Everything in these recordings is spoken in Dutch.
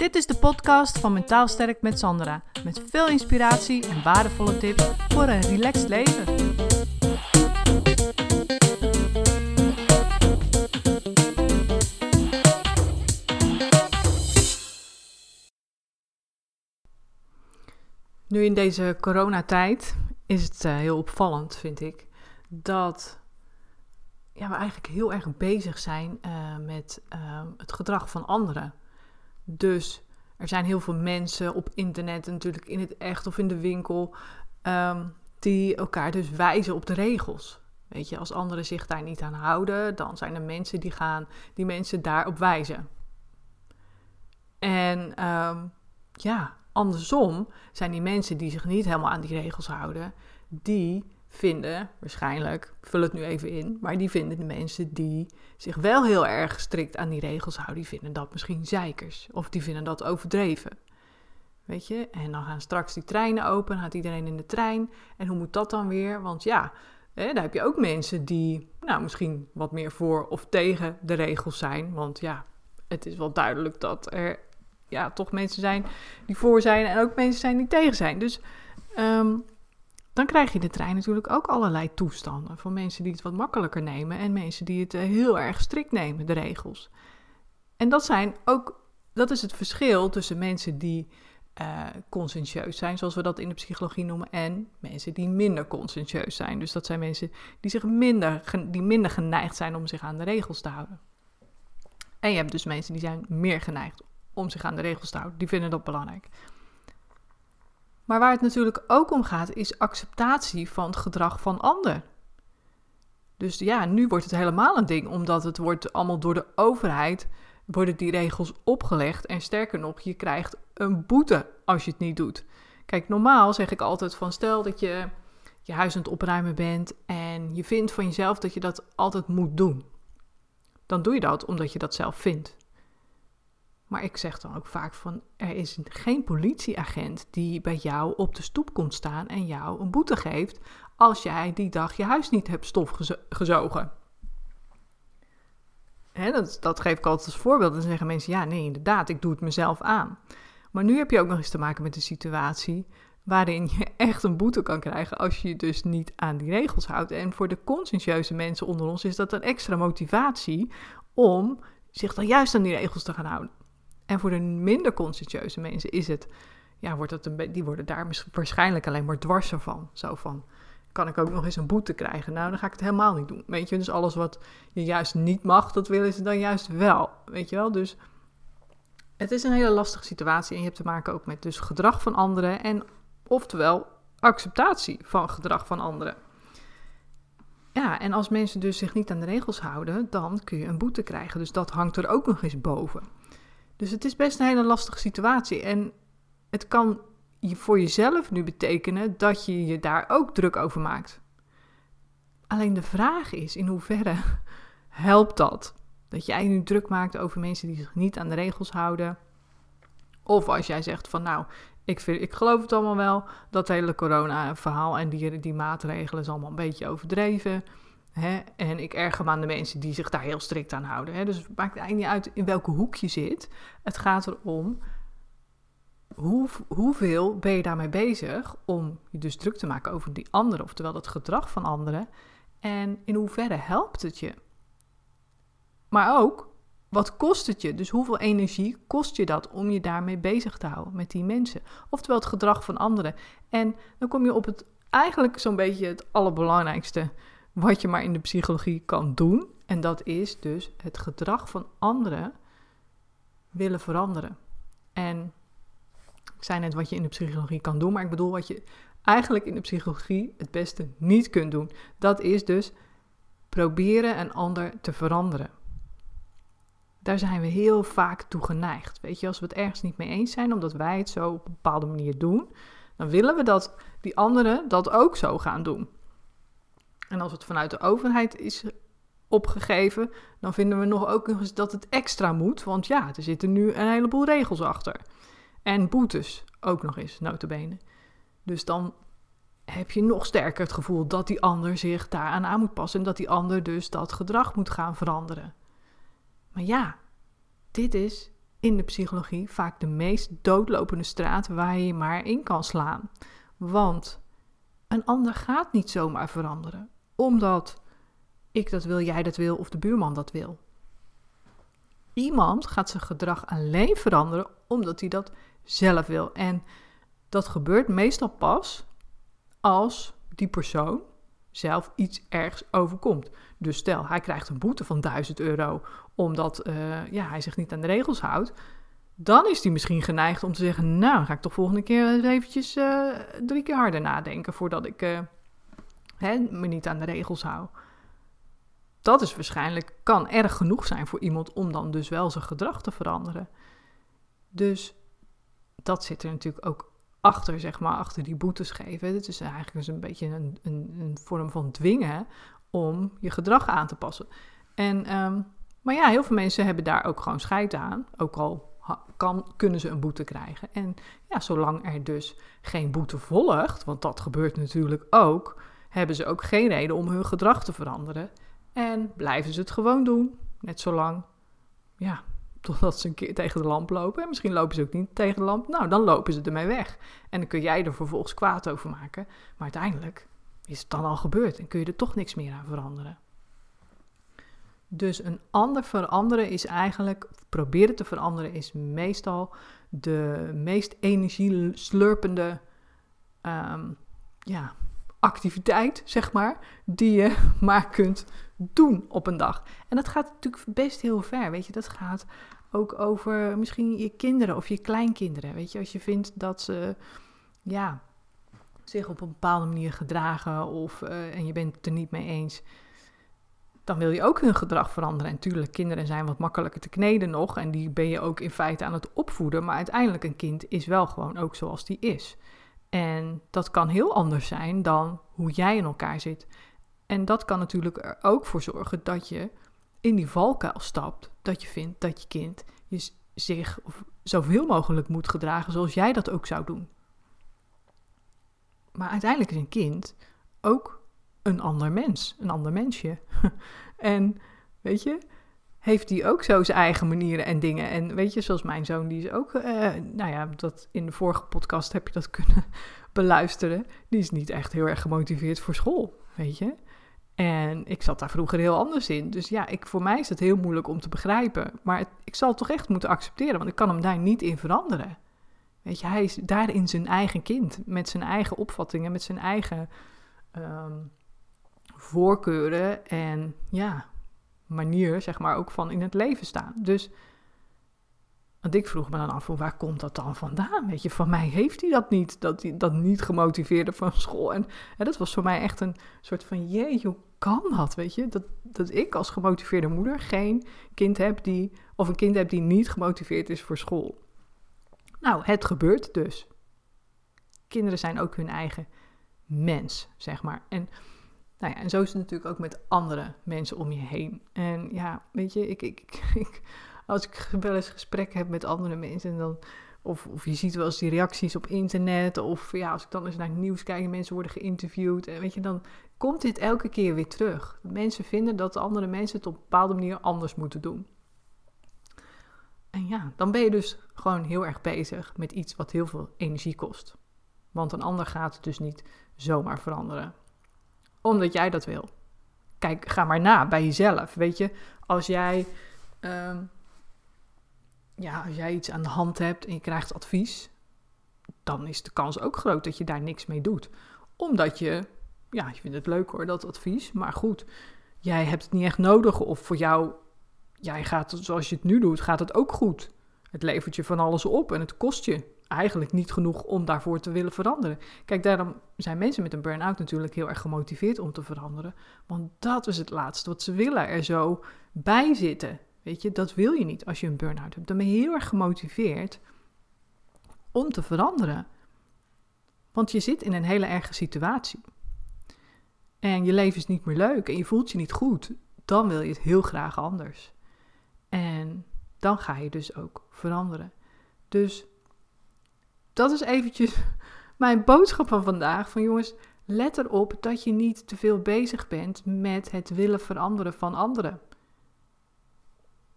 Dit is de podcast van Mentaal Sterk met Sandra. Met veel inspiratie en waardevolle tips voor een relaxed leven. Nu in deze coronatijd is het uh, heel opvallend, vind ik, dat ja, we eigenlijk heel erg bezig zijn uh, met uh, het gedrag van anderen. Dus er zijn heel veel mensen op internet, natuurlijk in het echt of in de winkel, um, die elkaar dus wijzen op de regels. Weet je, als anderen zich daar niet aan houden, dan zijn er mensen die gaan die mensen daarop wijzen. En um, ja, andersom zijn die mensen die zich niet helemaal aan die regels houden, die vinden, waarschijnlijk, vul het nu even in, maar die vinden de mensen die zich wel heel erg strikt aan die regels houden, die vinden dat misschien zeikers. Of die vinden dat overdreven. Weet je, en dan gaan straks die treinen open, gaat iedereen in de trein. En hoe moet dat dan weer? Want ja, hè, daar heb je ook mensen die, nou, misschien wat meer voor of tegen de regels zijn. Want ja, het is wel duidelijk dat er, ja, toch mensen zijn die voor zijn en ook mensen zijn die tegen zijn. Dus um, dan krijg je de trein natuurlijk ook allerlei toestanden. Van mensen die het wat makkelijker nemen en mensen die het eh, heel erg strikt nemen, de regels. En dat zijn ook, dat is het verschil tussen mensen die uh, conscientieus zijn, zoals we dat in de psychologie noemen, en mensen die minder conscientieus zijn. Dus dat zijn mensen die, zich minder, die minder geneigd zijn om zich aan de regels te houden. En je hebt dus mensen die zijn meer geneigd om zich aan de regels te houden. Die vinden dat belangrijk. Maar waar het natuurlijk ook om gaat, is acceptatie van het gedrag van ander. Dus ja, nu wordt het helemaal een ding, omdat het wordt allemaal door de overheid, worden die regels opgelegd. En sterker nog, je krijgt een boete als je het niet doet. Kijk, normaal zeg ik altijd van stel dat je je huis aan het opruimen bent en je vindt van jezelf dat je dat altijd moet doen. Dan doe je dat omdat je dat zelf vindt. Maar ik zeg dan ook vaak van, er is geen politieagent die bij jou op de stoep komt staan en jou een boete geeft als jij die dag je huis niet hebt stofgezogen. Dat, dat geef ik altijd als voorbeeld. Dan zeggen mensen, ja nee inderdaad, ik doe het mezelf aan. Maar nu heb je ook nog eens te maken met een situatie waarin je echt een boete kan krijgen als je je dus niet aan die regels houdt. En voor de conscientieuze mensen onder ons is dat een extra motivatie om zich dan juist aan die regels te gaan houden. En voor de minder conscientieuze mensen is het, ja, wordt het een die worden daar waarschijnlijk alleen maar dwars van. Zo van, kan ik ook nog eens een boete krijgen? Nou, dan ga ik het helemaal niet doen. Weet je, dus alles wat je juist niet mag, dat willen ze dan juist wel. Weet je wel, dus het is een hele lastige situatie en je hebt te maken ook met dus gedrag van anderen en oftewel acceptatie van gedrag van anderen. Ja, en als mensen dus zich niet aan de regels houden, dan kun je een boete krijgen. Dus dat hangt er ook nog eens boven. Dus het is best een hele lastige situatie. En het kan voor jezelf nu betekenen dat je je daar ook druk over maakt. Alleen de vraag is in hoeverre helpt dat? Dat jij nu druk maakt over mensen die zich niet aan de regels houden. Of als jij zegt van nou, ik, vind, ik geloof het allemaal wel, dat hele corona-verhaal en die, die maatregelen is allemaal een beetje overdreven. Hè? En ik erger me aan de mensen die zich daar heel strikt aan houden. Hè? Dus het maakt eigenlijk niet uit in welke hoek je zit. Het gaat erom hoe, hoeveel ben je daarmee bezig om je dus druk te maken over die anderen, oftewel het gedrag van anderen. En in hoeverre helpt het je? Maar ook, wat kost het je? Dus hoeveel energie kost je dat om je daarmee bezig te houden met die mensen? Oftewel het gedrag van anderen. En dan kom je op het eigenlijk zo'n beetje het allerbelangrijkste wat je maar in de psychologie kan doen. En dat is dus het gedrag van anderen willen veranderen. En ik zei net wat je in de psychologie kan doen, maar ik bedoel wat je eigenlijk in de psychologie het beste niet kunt doen. Dat is dus proberen een ander te veranderen. Daar zijn we heel vaak toe geneigd. Weet je, als we het ergens niet mee eens zijn, omdat wij het zo op een bepaalde manier doen, dan willen we dat die anderen dat ook zo gaan doen. En als het vanuit de overheid is opgegeven, dan vinden we nog ook eens dat het extra moet. Want ja, er zitten nu een heleboel regels achter. En boetes ook nog eens, notabene. Dus dan heb je nog sterker het gevoel dat die ander zich daaraan aan moet passen. En dat die ander dus dat gedrag moet gaan veranderen. Maar ja, dit is in de psychologie vaak de meest doodlopende straat waar je maar in kan slaan. Want een ander gaat niet zomaar veranderen, omdat ik dat wil, jij dat wil of de buurman dat wil. Iemand gaat zijn gedrag alleen veranderen omdat hij dat zelf wil. En dat gebeurt meestal pas als die persoon zelf iets ergs overkomt. Dus stel, hij krijgt een boete van 1000 euro omdat uh, ja, hij zich niet aan de regels houdt. Dan is hij misschien geneigd om te zeggen: Nou, ga ik toch volgende keer eventjes uh, drie keer harder nadenken voordat ik uh, hè, me niet aan de regels hou. Dat is waarschijnlijk, kan erg genoeg zijn voor iemand om dan dus wel zijn gedrag te veranderen. Dus dat zit er natuurlijk ook achter, zeg maar, achter die boetes geven. Het is eigenlijk dus een beetje een, een, een, vorm van dwingen om je gedrag aan te passen. En, um, maar ja, heel veel mensen hebben daar ook gewoon scheid aan, ook al kan, kunnen ze een boete krijgen. En ja, zolang er dus geen boete volgt, want dat gebeurt natuurlijk ook, hebben ze ook geen reden om hun gedrag te veranderen. En blijven ze het gewoon doen, net zolang, ja, totdat ze een keer tegen de lamp lopen. En misschien lopen ze ook niet tegen de lamp. Nou, dan lopen ze ermee weg. En dan kun jij er vervolgens kwaad over maken. Maar uiteindelijk is het dan al gebeurd en kun je er toch niks meer aan veranderen. Dus een ander veranderen is eigenlijk, proberen te veranderen, is meestal de meest energieslurpende um, ja, activiteit, zeg maar, die je maar kunt doen op een dag. En dat gaat natuurlijk best heel ver, weet je. Dat gaat ook over misschien je kinderen of je kleinkinderen, weet je. Als je vindt dat ze, ja, zich op een bepaalde manier gedragen of, uh, en je bent het er niet mee eens, dan wil je ook hun gedrag veranderen. En natuurlijk, kinderen zijn wat makkelijker te kneden nog en die ben je ook in feite aan het opvoeden, maar uiteindelijk een kind is wel gewoon ook zoals die is. En dat kan heel anders zijn dan hoe jij in elkaar zit. En dat kan natuurlijk er ook voor zorgen dat je in die valkuil stapt. Dat je vindt dat je kind zich zoveel mogelijk moet gedragen zoals jij dat ook zou doen. Maar uiteindelijk is een kind ook een ander mens, een ander mensje. en weet je, heeft die ook zo zijn eigen manieren en dingen. En weet je, zoals mijn zoon, die is ook, uh, nou ja, dat in de vorige podcast heb je dat kunnen beluisteren. Die is niet echt heel erg gemotiveerd voor school, weet je. En ik zat daar vroeger heel anders in. Dus ja, ik, voor mij is het heel moeilijk om te begrijpen. Maar ik zal het toch echt moeten accepteren, want ik kan hem daar niet in veranderen. Weet je, hij is daarin zijn eigen kind, met zijn eigen opvattingen, met zijn eigen um, voorkeuren en ja, manier, zeg maar, ook van in het leven staan. Dus, want ik vroeg me dan af, waar komt dat dan vandaan? Weet je, van mij heeft hij dat niet, dat, hij, dat niet gemotiveerde van school. En, dat was voor mij echt een soort van, jee, hoe kan dat, weet je? Dat, dat ik als gemotiveerde moeder geen kind heb die, of een kind heb die niet gemotiveerd is voor school. Nou, het gebeurt dus. Kinderen zijn ook hun eigen mens, zeg maar. En nou ja, en zo is het natuurlijk ook met andere mensen om je heen. En ja, weet je, ik, ik, ik, als ik wel eens gesprekken heb met andere mensen, dan, of, of je ziet wel eens die reacties op internet, of ja, als ik dan eens naar het nieuws kijk en mensen worden geïnterviewd, en weet je, dan komt dit elke keer weer terug. Mensen vinden dat andere mensen het op een bepaalde manier anders moeten doen. En ja, dan ben je dus gewoon heel erg bezig met iets wat heel veel energie kost. Want een ander gaat het dus niet zomaar veranderen omdat jij dat wil. Kijk, ga maar na bij jezelf. Weet je, als jij, ehm, ja, als jij iets aan de hand hebt en je krijgt advies, dan is de kans ook groot dat je daar niks mee doet. Omdat je, ja, je vindt het leuk hoor, dat advies, maar goed, jij hebt het niet echt nodig of voor jou, jij gaat zoals je het nu doet, gaat het ook goed. Het levert je van alles op en het kost je eigenlijk niet genoeg om daarvoor te willen veranderen. Kijk, daarom zijn mensen met een burn-out natuurlijk heel erg gemotiveerd om te veranderen. Want dat is het laatste wat ze willen, er zo bij zitten. Weet je, dat wil je niet als je een burn-out hebt. Dan ben je heel erg gemotiveerd om te veranderen. Want je zit in een hele erge situatie. En je leven is niet meer leuk en je voelt je niet goed. Dan wil je het heel graag anders. En dan ga je dus ook veranderen. Dus dat is eventjes mijn boodschap van vandaag. Van jongens, let erop dat je niet te veel bezig bent met het willen veranderen van anderen.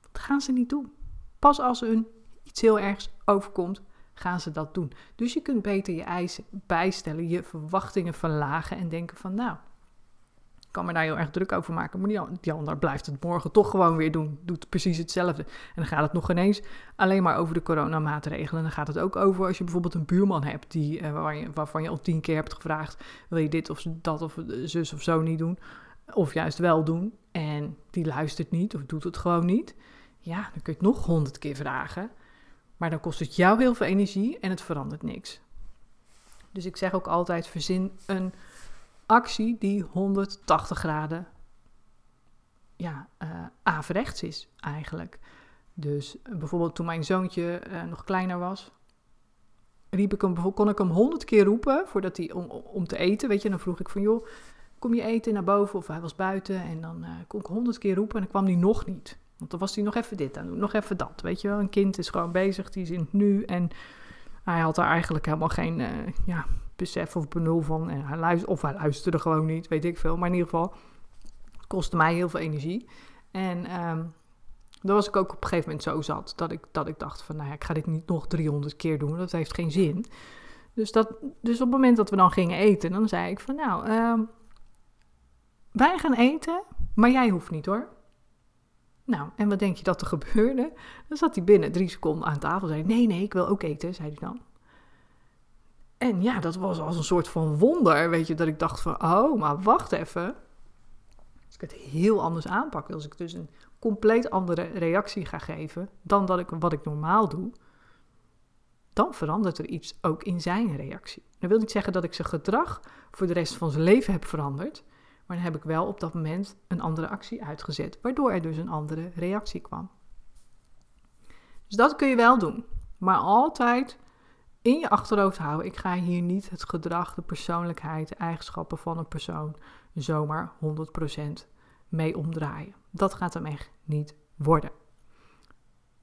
Dat gaan ze niet doen. Pas als hun iets heel ergs overkomt, gaan ze dat doen. Dus je kunt beter je eisen bijstellen, je verwachtingen verlagen en denken van nou, kan me daar heel erg druk over maken, maar die, die ander blijft het morgen toch gewoon weer doen, doet precies hetzelfde. En dan gaat het nog ineens alleen maar over de coronamaatregelen. Dan gaat het ook over als je bijvoorbeeld een buurman hebt die, je, waarvan je al tien keer hebt gevraagd, wil je dit of dat of zus of zo niet doen, of juist wel doen, en die luistert niet of doet het gewoon niet. Ja, dan kun je het nog honderd keer vragen. Maar dan kost het jou heel veel energie en het verandert niks. Dus ik zeg ook altijd: verzin een actie die 180 graden ja, uh, averechts is eigenlijk. Dus uh, bijvoorbeeld toen mijn zoontje uh, nog kleiner was, riep ik hem, kon ik hem honderd keer roepen voordat hij om, om te eten. Weet je, dan vroeg ik van joh, kom je eten naar boven? Of hij was buiten en dan kon ik honderd keer roepen en dan kwam hij nog niet. Want dan was hij nog even dit doen, nog even dat. Weet je wel, een kind is gewoon bezig, die is in het nu. En hij had er eigenlijk helemaal geen ja, besef of benul van. En hij luisterde, of hij luisterde gewoon niet, weet ik veel. Maar in ieder geval, kostte mij heel veel energie. En um, dan was ik ook op een gegeven moment zo zat dat ik, dat ik dacht van, nou ja, ik ga dit niet nog 300 keer doen, dat heeft geen zin. Dus, dat, dus op het moment dat we dan gingen eten, dan zei ik van, nou, um, wij gaan eten, maar jij hoeft niet hoor. Nou, en wat denk je dat er gebeurde? Dan zat hij binnen drie seconden aan tafel en zei: Nee, nee, ik wil ook eten, zei hij dan. En ja, dat was als een soort van wonder, weet je, dat ik dacht van, oh, maar wacht even. Als ik het heel anders aanpak, als ik dus een compleet andere reactie ga geven dan dat ik, wat ik normaal doe, dan verandert er iets ook in zijn reactie. Dat wil niet zeggen dat ik zijn gedrag voor de rest van zijn leven heb veranderd, maar dan heb ik wel op dat moment een andere actie uitgezet, waardoor er dus een andere reactie kwam. Dus dat kun je wel doen, maar altijd in je achterhoofd houden. Ik ga hier niet het gedrag, de persoonlijkheid, de eigenschappen van een persoon zomaar 100% mee omdraaien. Dat gaat hem echt niet worden.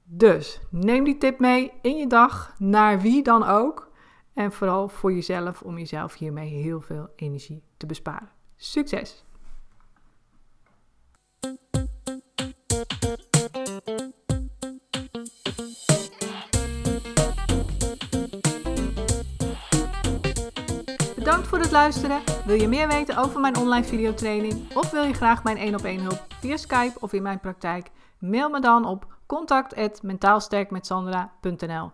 Dus neem die tip mee in je dag, naar wie dan ook. En vooral voor jezelf, om jezelf hiermee heel veel energie te besparen. Succes! Bedankt voor het luisteren. Wil je meer weten over mijn online videotraining of wil je graag mijn 1 op 1 hulp via Skype of in mijn praktijk? Mail me dan op contact@mentaalsterkmetsandra.nl.